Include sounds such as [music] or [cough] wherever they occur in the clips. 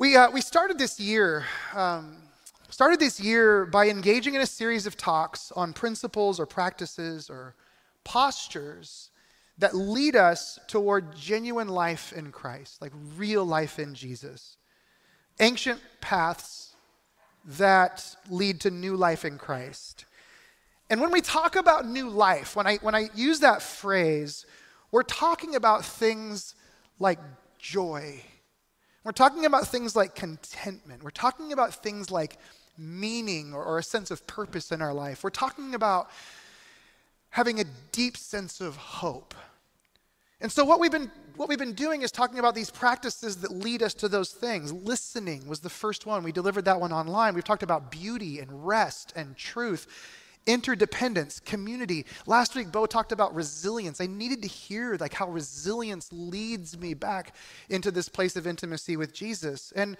We, uh, we started this year, um, started this year by engaging in a series of talks on principles or practices or postures that lead us toward genuine life in Christ, like real life in Jesus. Ancient paths that lead to new life in Christ. And when we talk about new life, when I, when I use that phrase, we're talking about things like joy. We're talking about things like contentment. We're talking about things like meaning or, or, a sense of purpose in our life. We're talking about having a deep sense of hope. And so what we've been what we've been doing is talking about these practices that lead us to those things. Listening was the first one. We delivered that one online. We've talked about beauty and rest and truth interdependence, community. Last week, Bo talked about resilience. I needed to hear like how resilience leads me back into this place of intimacy with Jesus. And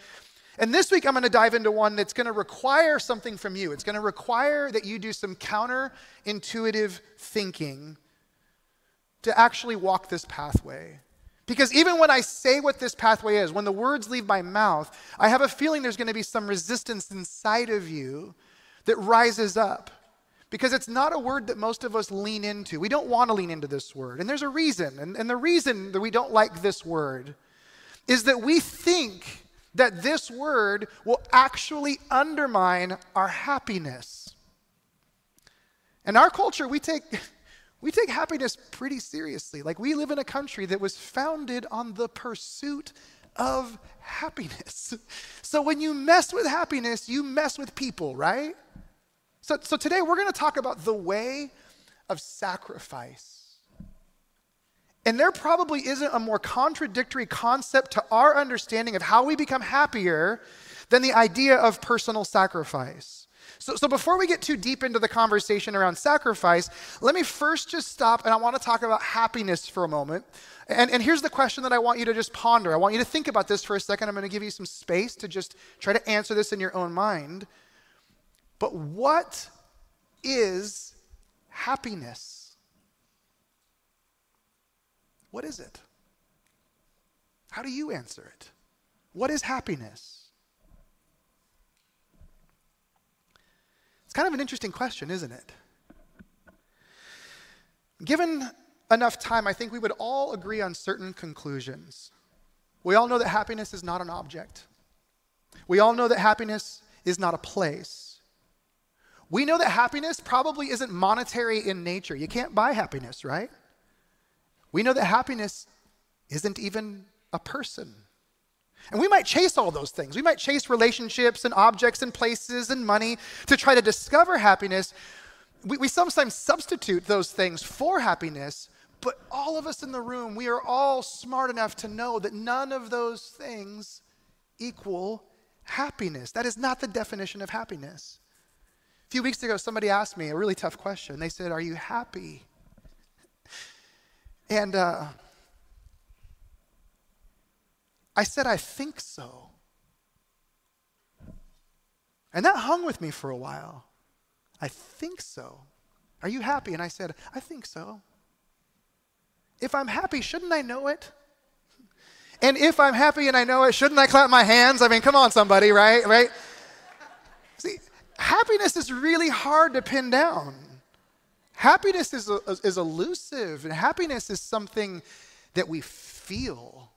and this week, I'm going to dive into one that's going to require something from you. It's going to require that you do some counterintuitive thinking to actually walk this pathway. Because even when I say what this pathway is, when the words leave my mouth, I have a feeling there's going to be some resistance inside of you that rises up because it's not a word that most of us lean into. We don't want to lean into this word. And there's a reason. And, and the reason that we don't like this word is that we think that this word will actually undermine our happiness. In our culture, we take, [laughs] we take happiness pretty seriously. Like, we live in a country that was founded on the pursuit of happiness. [laughs] So, when you mess with happiness, you mess with people, right? So, so today we're going to talk about the way of sacrifice. And there probably isn't a more contradictory concept to our understanding of how we become happier than the idea of personal sacrifice. So, so before we get too deep into the conversation around sacrifice, let me first just stop and I want to talk about happiness for a moment. And, and here's the question that I want you to just ponder. I want you to think about this for a second. I'm going to give you some space to just try to answer this in your own mind. But what is happiness? What is it? How do you answer it? What is happiness? It's kind of an interesting question, isn't it? Given enough time, I think we would all agree on certain conclusions. We all know that happiness is not an object. We all know that happiness is not a place. We know that happiness probably isn't monetary in nature. You can't buy happiness, right? We know that happiness isn't even a person. And we might chase all those things. We might chase relationships and objects and places and money to try to discover happiness. We, we sometimes substitute those things for happiness, but all of us in the room, we are all smart enough to know that none of those things equal happiness. That is not the definition of happiness. A few weeks ago, somebody asked me a really tough question. They said, Are you happy? And uh, I said, I think so. And that hung with me for a while. I think so. Are you happy? And I said, I think so. If I'm happy, shouldn't I know it? [laughs] And if I'm happy and I know it, shouldn't I clap my hands? I mean, come on, somebody, right? Right? Happiness is really hard to pin down. Happiness is, is elusive, and happiness is something that we feel.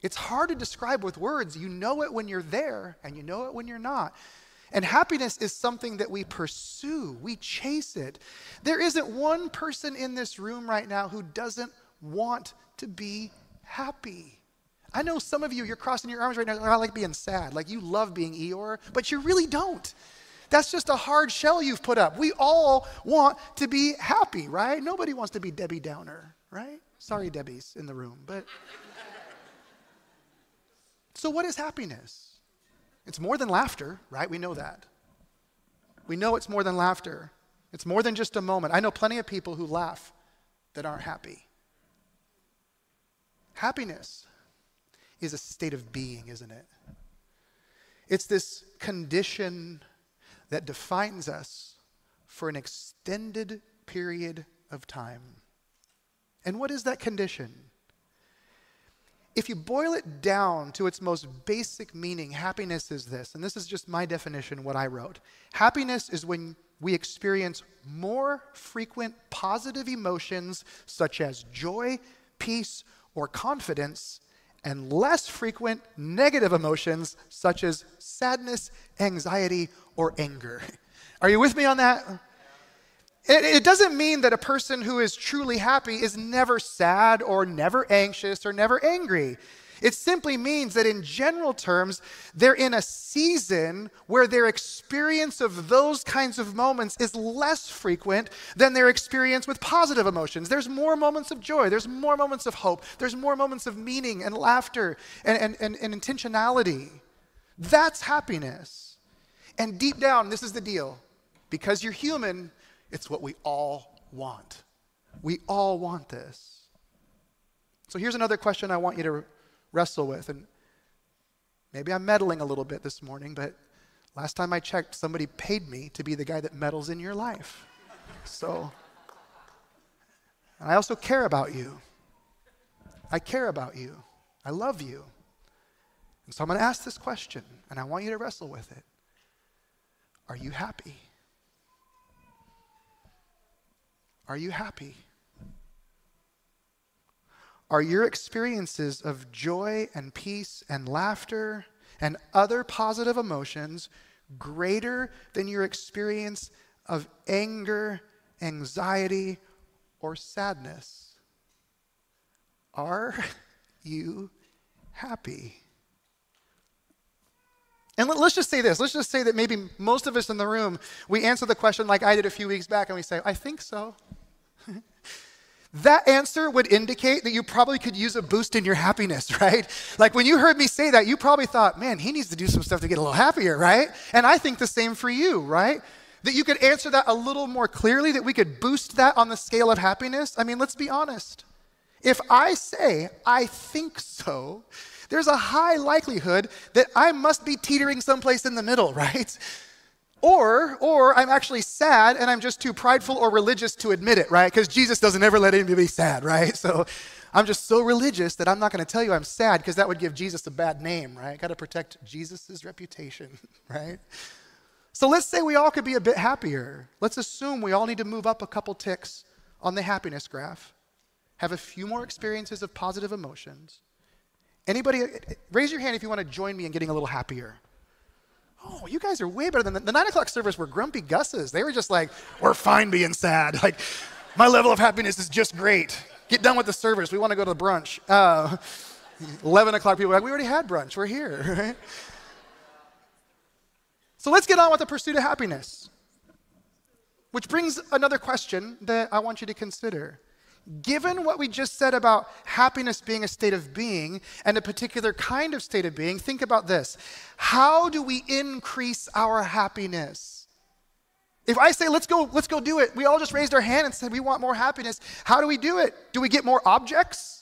It's hard to describe with words. You know it when you're there, and you know it when you're not. And happiness is something that we pursue, we chase it. There isn't one person in this room right now who doesn't want to be happy. I know some of you, you're crossing your arms right now. I like being sad. Like you love being Eeyore, but you really don't. That's just a hard shell you've put up. We all want to be happy, right? Nobody wants to be Debbie Downer, right? Sorry, Debbie's in the room, but. [laughs] so, what is happiness? It's more than laughter, right? We know that. We know it's more than laughter. It's more than just a moment. I know plenty of people who laugh that aren't happy. Happiness is a state of being, isn't it? It's this condition that defines us for an extended period of time. And what is that condition? if you boil it down to its most basic meaning, happiness is this, and this is just my definition, what I wrote. Happiness is when we experience more frequent positive emotions such as joy, peace, or confidence, and less frequent negative emotions such as sadness, anxiety, or anger. [laughs] Are you with me on that? It, it, doesn't mean that a person who is truly happy is never sad or never anxious or never angry. It simply means that in general terms, they're in a season where their experience of those kinds of moments is less frequent than their experience with positive emotions. There's more moments of joy, there's more moments of hope, there's more moments of meaning and laughter and, and, and, and intentionality. That's happiness. And deep down, this is the deal because you're human, it's what we all want. We all want this. So here's another question I want you to wrestle with. And maybe I'm meddling a little bit this morning, but last time I checked, somebody paid me to be the guy that meddles in your life. So and I also care about you. I care about you. I love you. And so I'm going to ask this question, and I want you to wrestle with it. Are you happy? Are you happy? Are your experiences of joy and peace and laughter and other positive emotions greater than your experience of anger, anxiety, or sadness? Are [laughs] you happy? And let's just say this. Let's just say that maybe most of us in the room, we answer the question like I did a few weeks back, and we say, I think so. That answer would indicate that you probably could use a boost in your happiness, [laughs] right? Like when you heard me say that, you probably thought, man, he needs to do some stuff to get a little happier, right? And I think the same for you, right? That you could answer that a little more clearly, that we could boost that on the scale of happiness. I mean, let's be honest. If I say, I think so, there's a high likelihood that I must be teetering someplace in the middle, [laughs] right? Or, or I'm actually sad and I'm just too prideful or religious to admit it, right? Because Jesus doesn't ever let anybody be sad, right? [laughs] So I'm just so religious that I'm not going to tell you I'm sad because that would give Jesus a bad name, right? Got to protect Jesus' reputation, [laughs] right? So let's say we all could be a bit happier. Let's assume we all need to move up a couple ticks on the happiness graph, have a few more experiences of positive emotions. Anybody, raise your hand if you want to join me in getting a little happier. Oh, you guys are way better than the, the nine o'clock service were grumpy gusses. They were just like, we're fine being sad. [laughs] Like, my level of happiness is just great. Get done with the service. We want to go to the brunch. Uh, [laughs] 11 o'clock, people like, we already had brunch. We're here, [laughs] right? So let's get on with the pursuit of happiness. Which brings another question that I want you to consider. Given what we just said about happiness being a state of being and a particular kind of state of being, think about this. How do we increase our happiness? If I say, let's go, let's go do it, we all just raised our hand and said we want more happiness. How do we do it? Do we get more objects?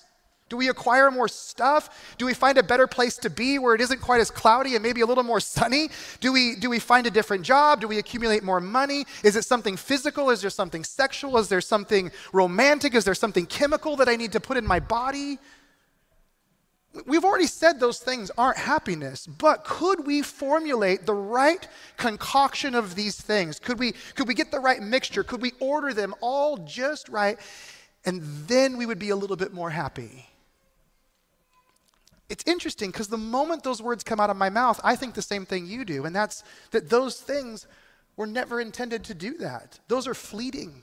Do we acquire more stuff? Do we find a better place to be where it isn't quite as cloudy and maybe a little more sunny? Do we, do we find a different job? Do we accumulate more money? Is it something physical? Is there something sexual? Is there something romantic? Is there something chemical that I need to put in my body? We've already said those things aren't happiness, but could we formulate the right concoction of these things? Could we, could we get the right mixture? Could we order them all just right? And then we would be a little bit more happy. It's interesting because the moment those words come out of my mouth, I think the same thing you do, and that's that those things were never intended to do that. Those are fleeting,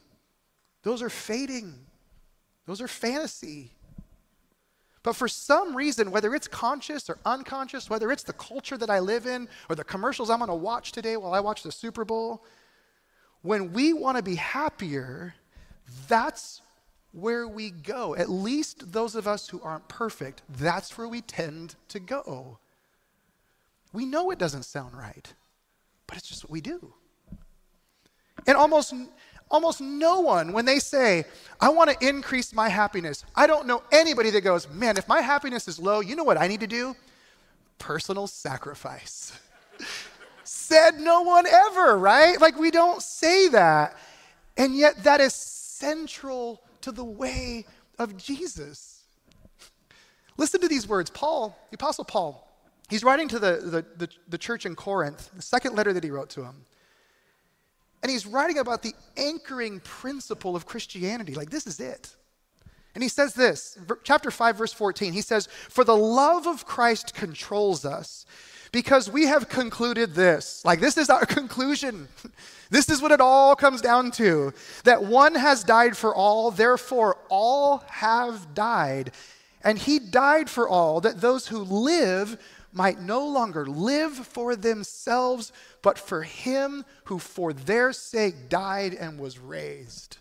those are fading, those are fantasy. But for some reason, whether it's conscious or unconscious, whether it's the culture that I live in or the commercials I'm going to watch today while I watch the Super Bowl, when we want to be happier, that's where we go. At least those of us who aren't perfect, that's where we tend to go. We know it doesn't sound right, but it's just what we do. And almost, almost no one, when they say, I want to increase my happiness, I don't know anybody that goes, man, if my happiness is low, you know what I need to do? Personal sacrifice. [laughs] Said no one ever, right? Like we don't say that. And yet that is central to the way of Jesus. Listen to these words. Paul, the Apostle Paul, he's writing to the, the, the, the church in Corinth, the second letter that he wrote to them. And he's writing about the anchoring principle of Christianity. Like, this is it. And he says this, chapter 5, verse 14. He says, For the love of Christ controls us, because we have concluded this. Like, this is our [laughs] conclusion. This is what it all comes down to that one has died for all, therefore all have died. And he died for all, that those who live might no longer live for themselves, but for him who for their sake died and was raised.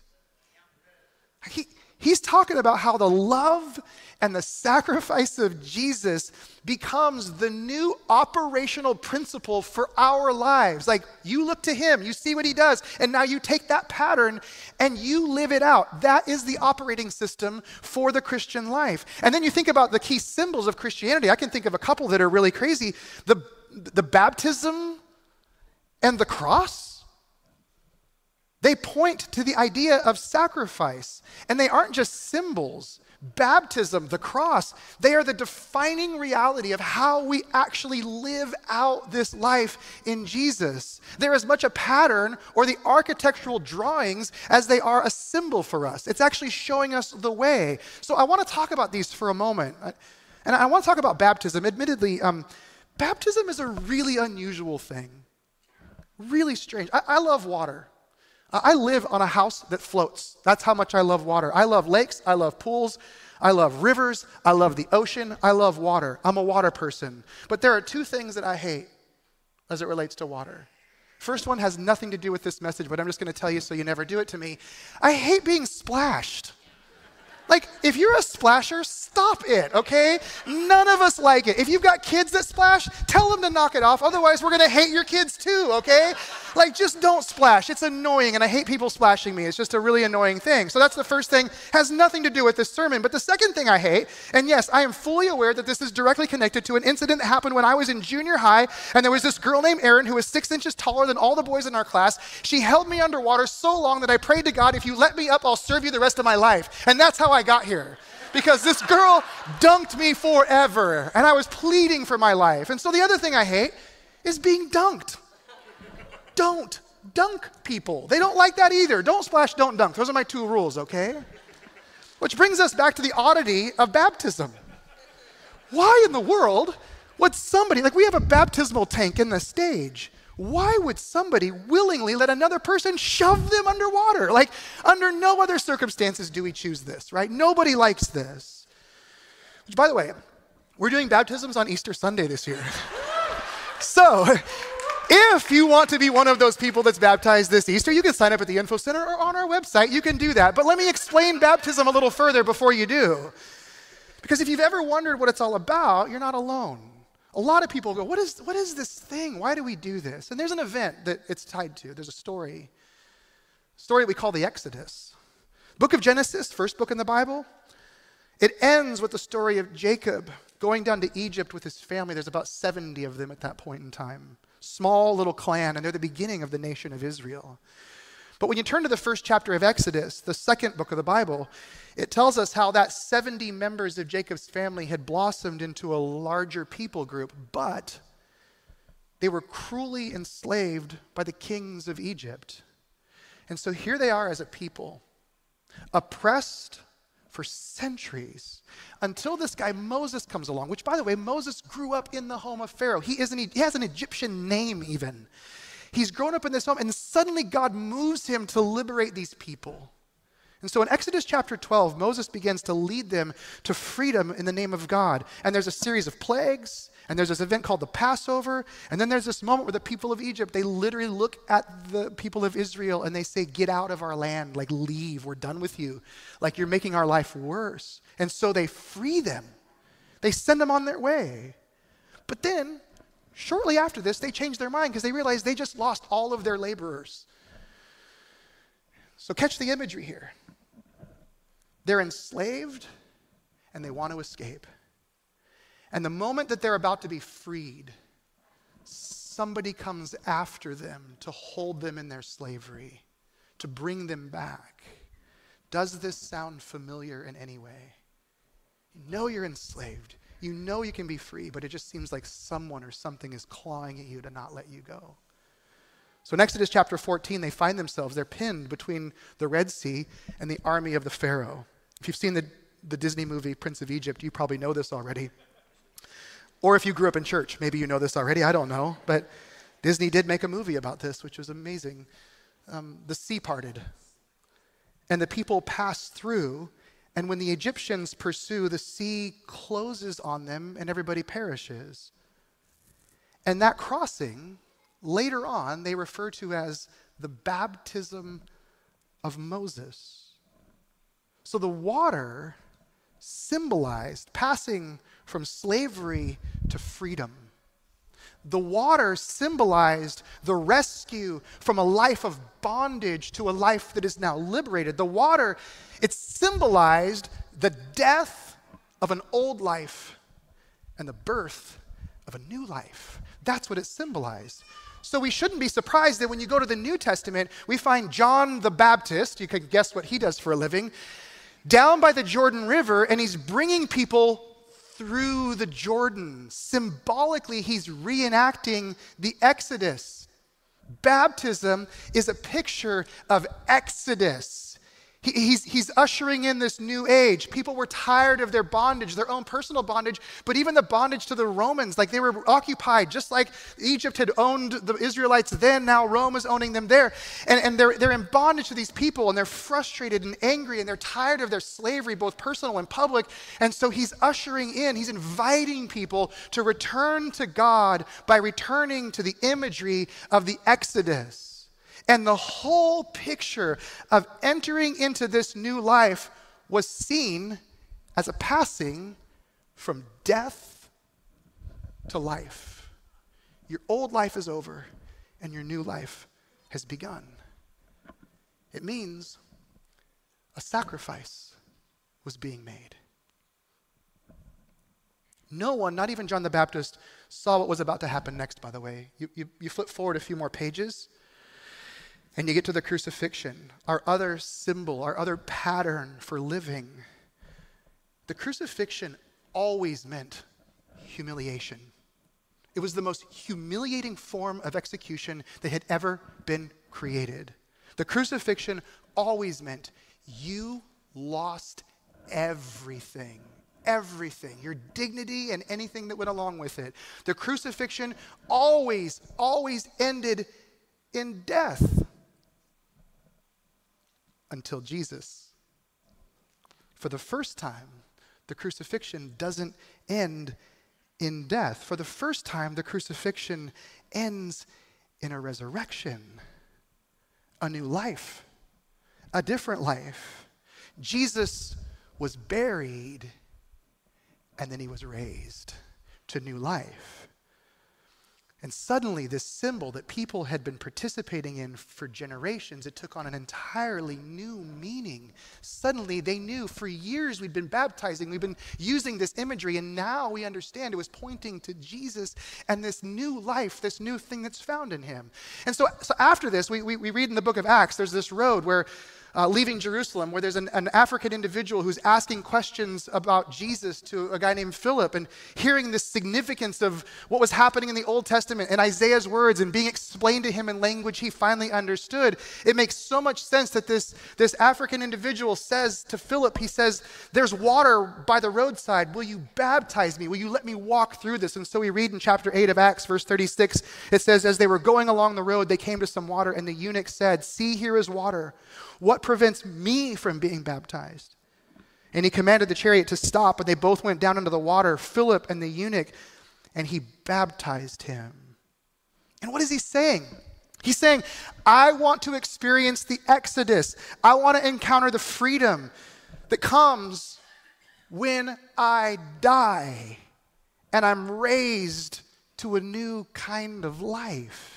He, he's talking about how the love and the sacrifice of Jesus becomes the new operational principle for our lives. Like you look to him, you see what he does, and now you take that pattern and you live it out. That is the operating system for the Christian life. And then you think about the key symbols of Christianity. I can think of a couple that are really crazy. The, the baptism and the cross. They point to the idea of sacrifice, and they aren't just symbols baptism, the cross, they are the defining reality of how we actually live out this life in Jesus. They're as much a pattern or the architectural drawings as they are a symbol for us. It's actually showing us the way. So I want to talk about these for a moment. And I want to talk about baptism. Admittedly, um, baptism is a really unusual thing, really strange. I, I love water. I live on a house that floats. That's how much I love water. I love lakes. I love pools. I love rivers. I love the ocean. I love water. I'm a water person. But there are two things that I hate as it relates to water. First one has nothing to do with this message, but I'm just going to tell you so you never do it to me. I hate being splashed. Like, if you're a splasher, stop it, okay? None of us like it. If you've got kids that splash, tell them to knock it off. Otherwise, we're gonna hate your kids too, okay? Like, just don't splash. It's annoying, and I hate people splashing me. It's just a really annoying thing. So that's the first thing. Has nothing to do with this sermon. But the second thing I hate, and yes, I am fully aware that this is directly connected to an incident that happened when I was in junior high, and there was this girl named Erin who was six inches taller than all the boys in our class. She held me underwater so long that I prayed to God, if you let me up, I'll serve you the rest of my life. And that's how I got here because this girl dunked me forever and I was pleading for my life. And so the other thing I hate is being dunked. Don't dunk people. They don't like that either. Don't splash, don't dunk. Those are my two rules, okay? Which brings us back to the oddity of baptism. Why in the world would somebody, like we have a baptismal tank in the stage, why would somebody willingly let another person shove them underwater? Like, under no other circumstances do we choose this, right? Nobody likes this. Which, by the way, we're doing baptisms on Easter Sunday this year. [laughs] so, if you want to be one of those people that's baptized this Easter, you can sign up at the Info Center or on our website. You can do that. But let me explain baptism a little further before you do. Because if you've ever wondered what it's all about, you're not alone. A lot of people go, what is, what is this thing? Why do we do this? And there's an event that it's tied to. There's a story, a story we call the Exodus. Book of Genesis, first book in the Bible, it ends with the story of Jacob going down to Egypt with his family. There's about 70 of them at that point in time. Small little clan, and they're the beginning of the nation of Israel. But when you turn to the first chapter of Exodus, the second book of the Bible, it tells us how that 70 members of Jacob's family had blossomed into a larger people group, but they were cruelly enslaved by the kings of Egypt. And so here they are as a people, oppressed for centuries until this guy Moses comes along, which, by the way, Moses grew up in the home of Pharaoh. He, is an, he has an Egyptian name, even. He's grown up in this home, and suddenly God moves him to liberate these people. And so in Exodus chapter 12, Moses begins to lead them to freedom in the name of God. And there's a series of plagues, and there's this event called the Passover, and then there's this moment where the people of Egypt, they literally look at the people of Israel and they say, Get out of our land, like leave, we're done with you. Like you're making our life worse. And so they free them, they send them on their way. But then, shortly after this, they change their mind because they realize they just lost all of their laborers. So catch the imagery here. They're enslaved and they want to escape. And the moment that they're about to be freed, somebody comes after them to hold them in their slavery, to bring them back. Does this sound familiar in any way? You know you're enslaved. You know you can be free, but it just seems like someone or something is clawing at you to not let you go. So in Exodus chapter 14, they find themselves, they're pinned between the Red Sea and the army of the Pharaoh. If you've seen the, the Disney movie Prince of Egypt, you probably know this already. Or if you grew up in church, maybe you know this already, I don't know. But Disney did make a movie about this, which was amazing. Um, the sea parted, and the people passed through. And when the Egyptians pursue, the sea closes on them and everybody perishes. And that crossing later on they refer to as the baptism of Moses. So the water symbolized passing from slavery to freedom. The water symbolized the rescue from a life of bondage to a life that is now liberated. The water, it symbolized the death of an old life and the birth of a new life. That's what it symbolized. So we shouldn't be surprised that when you go to the New Testament, we find John the Baptist, you can guess what he does for a living, down by the Jordan River, and he's bringing people through the Jordan. Symbolically, he's reenacting the Exodus. Baptism is a picture of Exodus. He, he's, he's ushering in this new age. People were tired of their bondage, their own personal bondage, but even the bondage to the Romans. Like they were occupied, just like Egypt had owned the Israelites then, now Rome is owning them there. And, and they're, they're in bondage to these people, and they're frustrated and angry, and they're tired of their slavery, both personal and public. And so he's ushering in, he's inviting people to return to God by returning to the imagery of the Exodus. And the whole picture of entering into this new life was seen as a passing from death to life. Your old life is over and your new life has begun. It means a sacrifice was being made. No one, not even John the Baptist, saw what was about to happen next, by the way. You, you, you flip forward a few more pages. And you get to the crucifixion, our other symbol, our other pattern for living. The crucifixion always meant humiliation. It was the most humiliating form of execution that had ever been created. The crucifixion always meant you lost everything. Everything, your dignity and anything that went along with it. The crucifixion always, always ended in death until Jesus. For the first time, the crucifixion doesn't end in death. For the first time, the crucifixion ends in a resurrection, a new life, a different life. Jesus was buried and then he was raised to new life. And suddenly, this symbol that people had been participating in for generations, it took on an entirely new meaning. Suddenly, they knew for years we'd been baptizing, we've been using this imagery, and now we understand it was pointing to Jesus and this new life, this new thing that's found in him. And so, so after this, we, we, we read in the book of Acts, there's this road where uh, leaving Jerusalem, where there's an, an, African individual who's asking questions about Jesus to a guy named Philip and hearing the significance of what was happening in the Old Testament and Isaiah's words and being explained to him in language he finally understood. It makes so much sense that this, this African individual says to Philip, he says, There's water by the roadside. Will you baptize me? Will you let me walk through this? And so we read in chapter 8 of Acts, verse 36, it says, As they were going along the road, they came to some water, and the eunuch said, See, here is water. What prevents me from being baptized? And he commanded the chariot to stop, but they both went down into the water, Philip and the eunuch, and he baptized him. And what is he saying? He's saying, I want to experience the Exodus. I want to encounter the freedom that comes when I die and I'm raised to a new kind of life.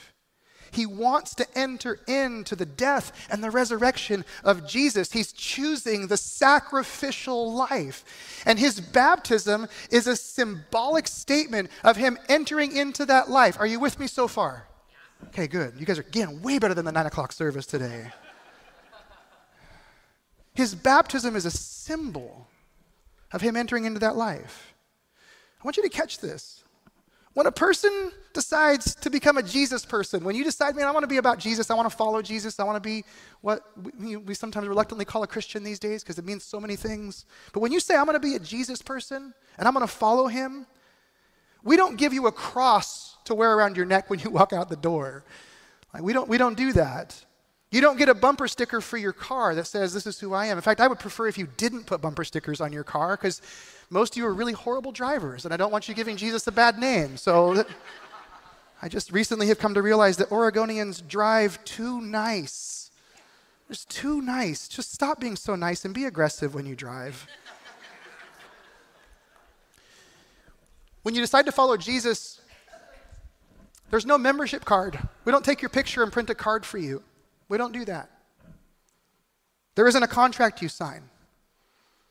He wants to enter into the death and the resurrection of Jesus. He's choosing the sacrificial life. And his baptism is a symbolic statement of him entering into that life. Are you with me so far? Okay, good. You guys are getting way better than the nine o'clock service today. His baptism is a symbol of Him entering into that life. I want you to catch this. When a person decides to become a Jesus person, when you decide, man, I want to be about Jesus, I want to follow Jesus, I want to be what we, we sometimes reluctantly call a Christian these days because it means so many things. But when you say, I'm going to be a Jesus person and I'm going to follow him, we don't give you a cross to wear around your neck when you walk out the door. Like, we, don't, we don't do that. You don't get a bumper sticker for your car that says, This is who I am. In fact, I would prefer if you didn't put bumper stickers on your car because most of you are really horrible drivers, and I don't want you giving Jesus a bad name. So I just recently have come to realize that Oregonians drive too nice. Just too nice. Just stop being so nice and be aggressive when you drive. when you decide to follow Jesus, there's no membership card. We don't take your picture and print a card for you. We don't do that. There isn't a contract you sign.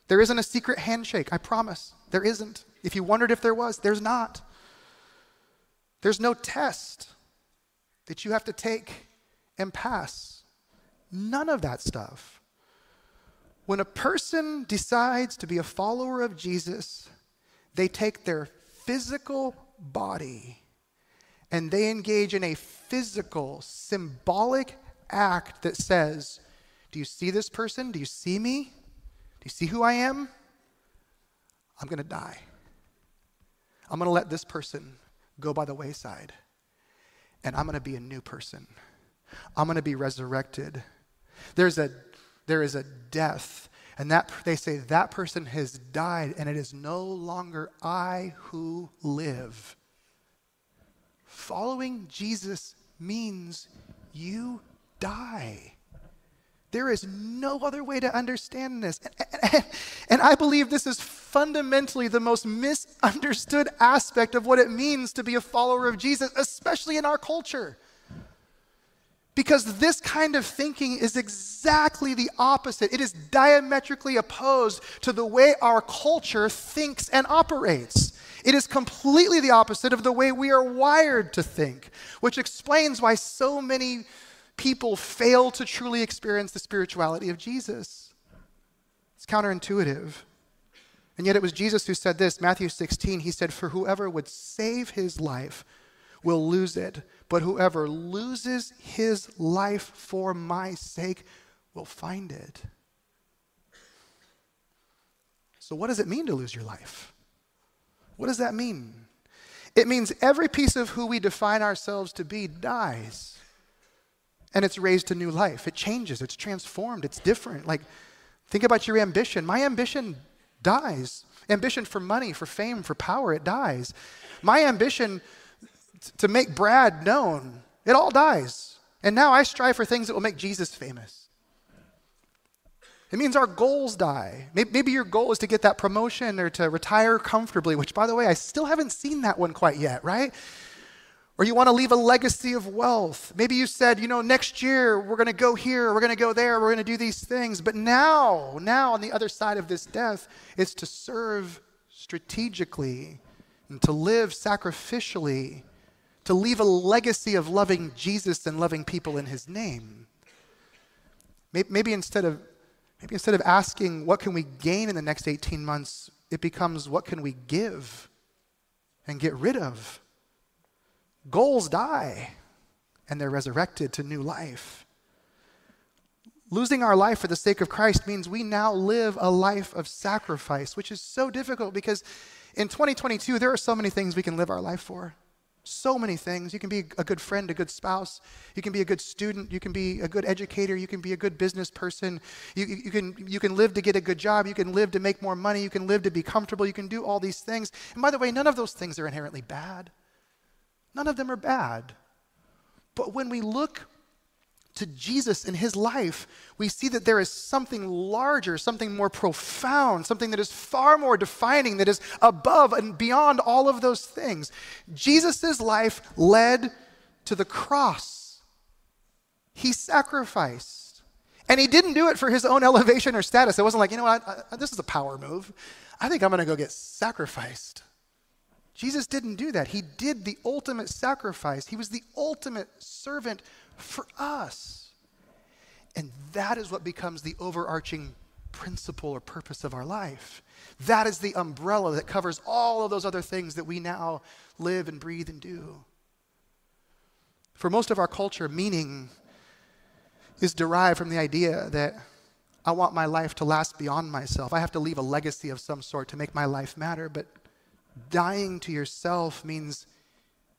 There isn't a secret handshake, I promise. There isn't. If you wondered if there was, there's not. There's no test that you have to take and pass. None of that stuff. When a person decides to be a follower of Jesus, they take their physical body and they engage in a physical, symbolic act that says, Do you see this person? Do you see me? Do you see who I am? I'm going to die. I'm going to let this person go by the wayside. And I'm going to be a new person. I'm going to be resurrected. There's a, there is a death. And that they say that person has died, and it is no longer I who live. Following Jesus means you die. There is no other way to understand this. And, and, and, I believe this is fundamentally the most misunderstood aspect of what it means to be a follower of Jesus, especially in our culture. Because this kind of thinking is exactly the opposite. It is diametrically opposed to the way our culture thinks and operates. It is completely the opposite of the way we are wired to think, which explains why so many people fail to truly experience the spirituality of Jesus. It's counterintuitive. And yet it was Jesus who said this, Matthew 16. He said, For whoever would save his life will lose it, but whoever loses his life for my sake will find it. So, what does it mean to lose your life? What does that mean? It means every piece of who we define ourselves to be dies and it's raised to new life. It changes, it's transformed, it's different. Like, think about your ambition. My ambition dies. Ambition for money, for fame, for power, it dies. My ambition to make Brad known, it all dies. And now I strive for things that will make Jesus famous. It means our goals die. Maybe your goal is to get that promotion or to retire comfortably, which, by the way, I still haven't seen that one quite yet, right? Or you want to leave a legacy of wealth. Maybe you said, you know, next year we're going to go here, we're going to go there, we're going to do these things. But now, now on the other side of this death, it's to serve strategically and to live sacrificially, to leave a legacy of loving Jesus and loving people in his name. Maybe instead of, maybe instead of asking, what can we gain in the next 18 months, it becomes, what can we give and get rid of? Goals die and they're resurrected to new life. Losing our life for the sake of Christ means we now live a life of sacrifice, which is so difficult because in 2022, there are so many things we can live our life for. So many things. You can be a good friend, a good spouse. You can be a good student. You can be a good educator. You can be a good business person. You, you, can, you can live to get a good job. You can live to make more money. You can live to be comfortable. You can do all these things. And by the way, none of those things are inherently bad. None of them are bad. But when we look to Jesus in his life, we see that there is something larger, something more profound, something that is far more defining, that is above and beyond all of those things. Jesus' life led to the cross. He sacrificed. And he didn't do it for his own elevation or status. It wasn't like, you know what, I, I, this is a power move. I think I'm going to go get sacrificed. Jesus didn't do that. He did the ultimate sacrifice, He was the ultimate servant for us. And that is what becomes the overarching principle or purpose of our life. That is the umbrella that covers all of those other things that we now live and breathe and do. For most of our culture, meaning is derived from the idea that I want my life to last beyond myself. I have to leave a legacy of some sort to make my life matter. But dying to yourself means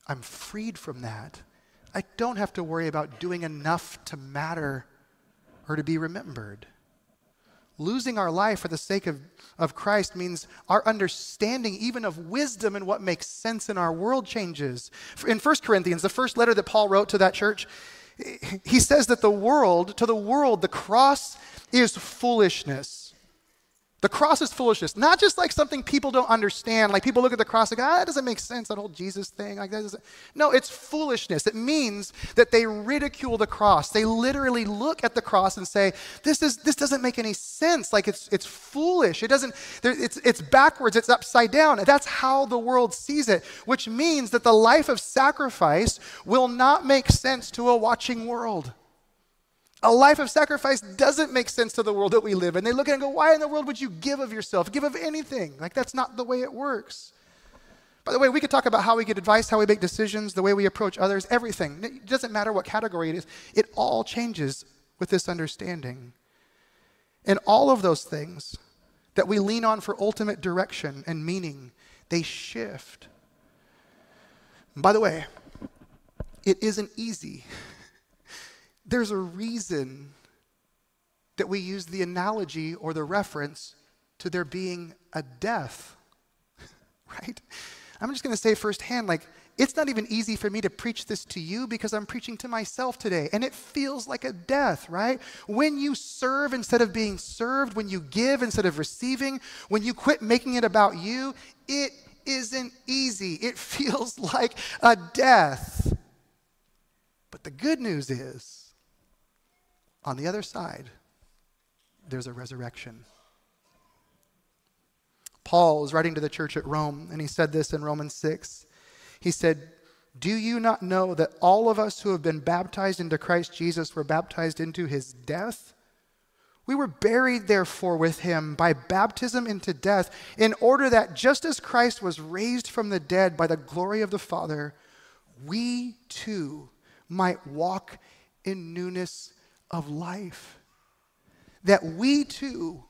I'm freed from that. I don't have to worry about doing enough to matter or to be remembered. Losing our life for the sake of, of Christ means our understanding, even of wisdom and what makes sense in our world, changes. In 1 Corinthians, the first letter that Paul wrote to that church, he says that the world, to the world, the cross is foolishness. The cross is foolishness, not just like something people don't understand. Like people look at the cross go, ah, that doesn't make sense, that whole Jesus thing. Like that doesn't. No, it's foolishness. It means that they ridicule the cross. They literally look at the cross and say, this, is, this doesn't make any sense. Like it's, it's foolish. It doesn't, it's, it's backwards, it's upside down. That's how the world sees it, which means that the life of sacrifice will not make sense to a watching world. A life of sacrifice doesn't make sense to the world that we live in. They look at it and go, Why in the world would you give of yourself? Give of anything. Like, that's not the way it works. By the way, we could talk about how we get advice, how we make decisions, the way we approach others, everything. It doesn't matter what category it is, it all changes with this understanding. And all of those things that we lean on for ultimate direction and meaning, they shift. by the way, it isn't easy. There's a reason that we use the analogy or the reference to there being a death, [laughs] right? I'm just going to say firsthand, like, it's not even easy for me to preach this to you because I'm preaching to myself today. And it feels like a death, right? When you serve instead of being served, when you give instead of receiving, when you quit making it about you, it isn't easy. It [laughs] feels like a death. But the good news is, on the other side, there's a resurrection. Paul is writing to the church at Rome, and he said this in Romans 6. He said, Do you not know that all of us who have been baptized into Christ Jesus were baptized into his death? We were buried, therefore, with him by baptism into death, in order that just as Christ was raised from the dead by the glory of the Father, we too might walk in newness of life. That we too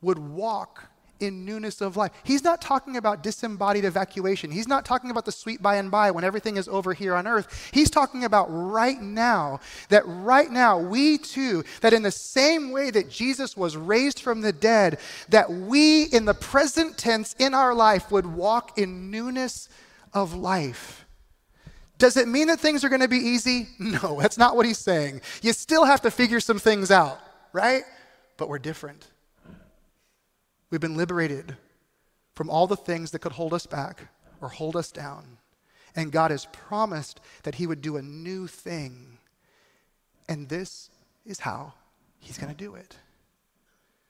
would walk in newness of life. He's not talking about disembodied evacuation. He's not talking about the sweet by and by when everything is over here on earth. He's talking about right now, that right now we too, that in the same way that Jesus was raised from the dead, that we in the present tense in our life would walk in newness of life. Does it mean that things are going to be easy? No, [laughs] that's not what he's saying. You still have to figure some things out, right? But we're different. We've been liberated from all the things that could hold us back or hold us down. And God has promised that He would do a new thing. And this is how He's going to do it.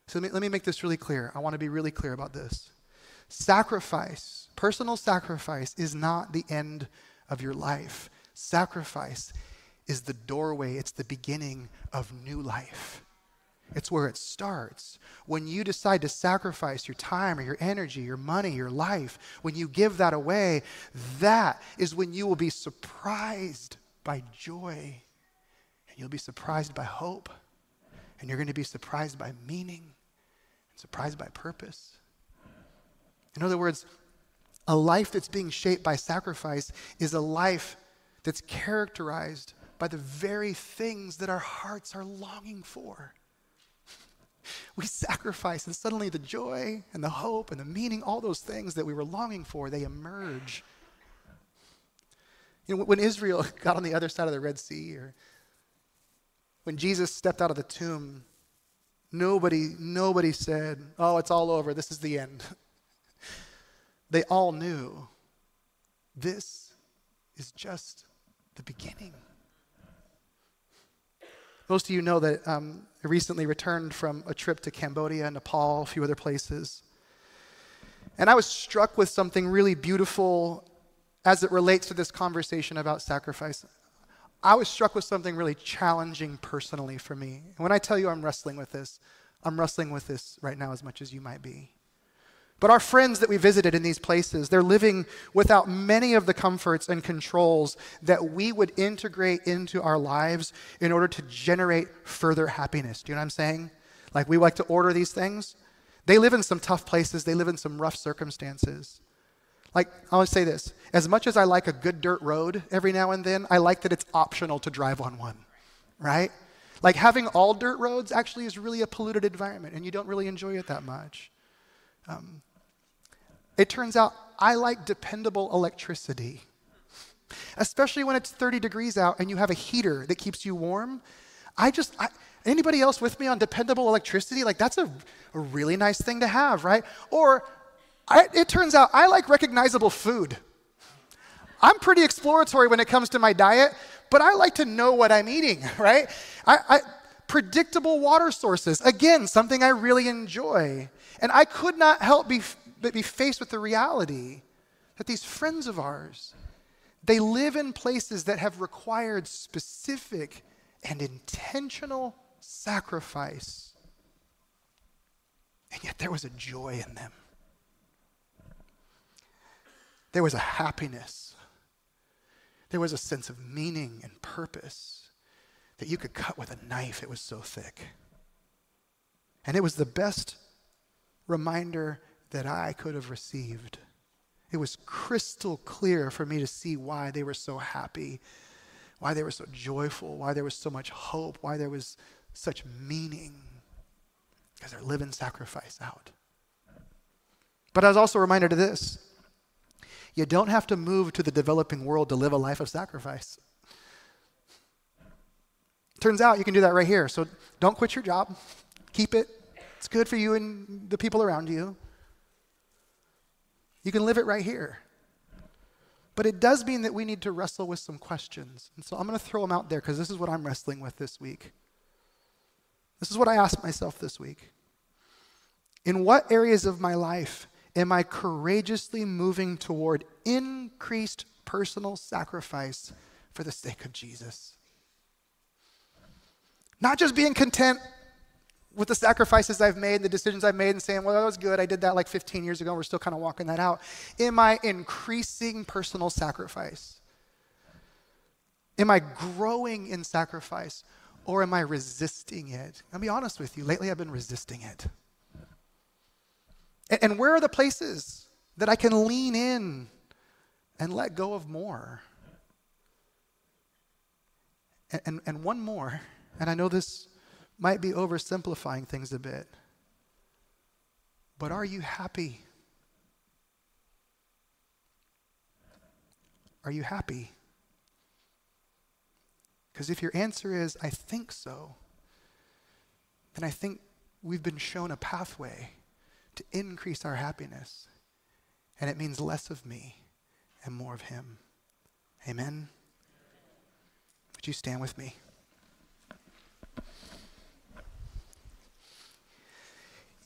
So let me, let me make this really clear. I want to be really clear about this. Sacrifice, personal sacrifice, is not the end of your life. Sacrifice is the doorway, it's the beginning of new life. It's where it starts. When you decide to sacrifice your time or your energy, your money, your life, when you give that away, that is when you will be surprised by joy. And you'll be surprised by hope. And you're going to be surprised by meaning and surprised by purpose. In other words, a life that's being shaped by sacrifice is a life that's characterized by the very things that our hearts are longing for. [laughs] We sacrifice, and suddenly the joy and the hope and the meaning, all those things that we were longing for, they emerge. You know, when Israel [laughs] got on the other side of the Red Sea, or when Jesus stepped out of the tomb, nobody, nobody said, Oh, it's all over. This is the end. [laughs] They all knew this is just the beginning. Most of you know that um, I recently returned from a trip to Cambodia, Nepal, a few other places. And I was struck with something really beautiful as it relates to this conversation about sacrifice. I was struck with something really challenging personally for me. And when I tell you I'm wrestling with this, I'm wrestling with this right now as much as you might be. But our friends that we visited in these places, they're living without many of the comforts and controls that we would integrate into our lives in order to generate further happiness. Do you know what I'm saying? Like we like to order these things. They live in some tough places, they live in some rough circumstances. Like, I to say this as much as I like a good dirt road every now and then, I like that it's optional to drive on one, right? Like, having all dirt roads actually is really a polluted environment, and you don't really enjoy it that much. Um, it turns out I like dependable electricity, especially when it's 30 degrees out and you have a heater that keeps you warm. I just, I, anybody else with me on dependable electricity? Like, that's a, a really nice thing to have, right? Or I, it turns out I like recognizable food. I'm pretty exploratory when it comes to my diet, but I like to know what I'm eating, [laughs] right? I, I, predictable water sources, again, something I really enjoy. And I could not help be, be faced with the reality that these friends of ours, they live in places that have required specific and intentional sacrifice. And yet there was a joy in them. There was a happiness. There was a sense of meaning and purpose that you could cut with a knife, it was so thick. And it was the best reminder that I could have received. It was crystal clear for me to see why they were so happy, why they were so joyful, why there was so much hope, why there was such meaning, because they're living sacrifice out. But I was also reminded of this you don't have to move to the developing world to live a life of sacrifice. Turns out you can do that right here. So don't quit your job, keep it. It's good for you and the people around you. You can live it right here. But it does mean that we need to wrestle with some questions. And so I'm going to throw them out there because this is what I'm wrestling with this week. This is what I asked myself this week. In what areas of my life am I courageously moving toward increased personal sacrifice for the sake of Jesus? Not just being content with the sacrifices I've made, the decisions I've made, and saying, well, that was good. I did that like 15 years ago. We're still kind of walking that out. Am I increasing personal sacrifice? Am I growing in sacrifice or am I resisting it? I'll be honest with you. Lately, I've been resisting it. And, and where are the places that I can lean in and let go of more? And, and, and one more, and I know this might be oversimplifying things a bit, but are you happy? Are you happy? Because if your answer is, I think so, then I think we've been shown a pathway to increase our happiness. And it means less of me and more of Him. Amen? Would you stand with me?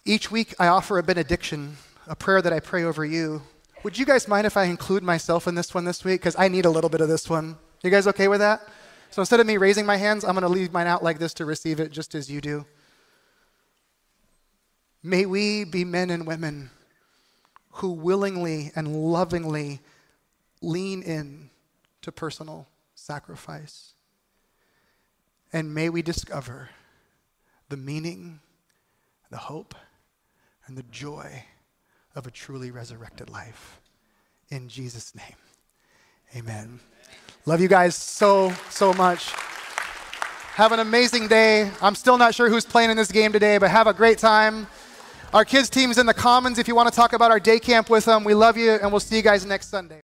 Each week, I offer a benediction, a prayer that I pray over you. Would you guys mind if I include myself in this one this week? Because I need a little bit of this one. You guys okay with that? So instead of me raising my hands, I'm going to leave mine out like this to receive it just as you do. May we be men and women who willingly and lovingly lean in to personal sacrifice. And may we discover the meaning, the hope, and the joy of a truly resurrected life. In Jesus' name, amen. Love you guys so, so much. Have an amazing day. I'm still not sure who's playing in this game today, but have a great time. Our kids' team's in the Commons if you want to talk about our day camp with them. We love you, and we'll see you guys next Sunday.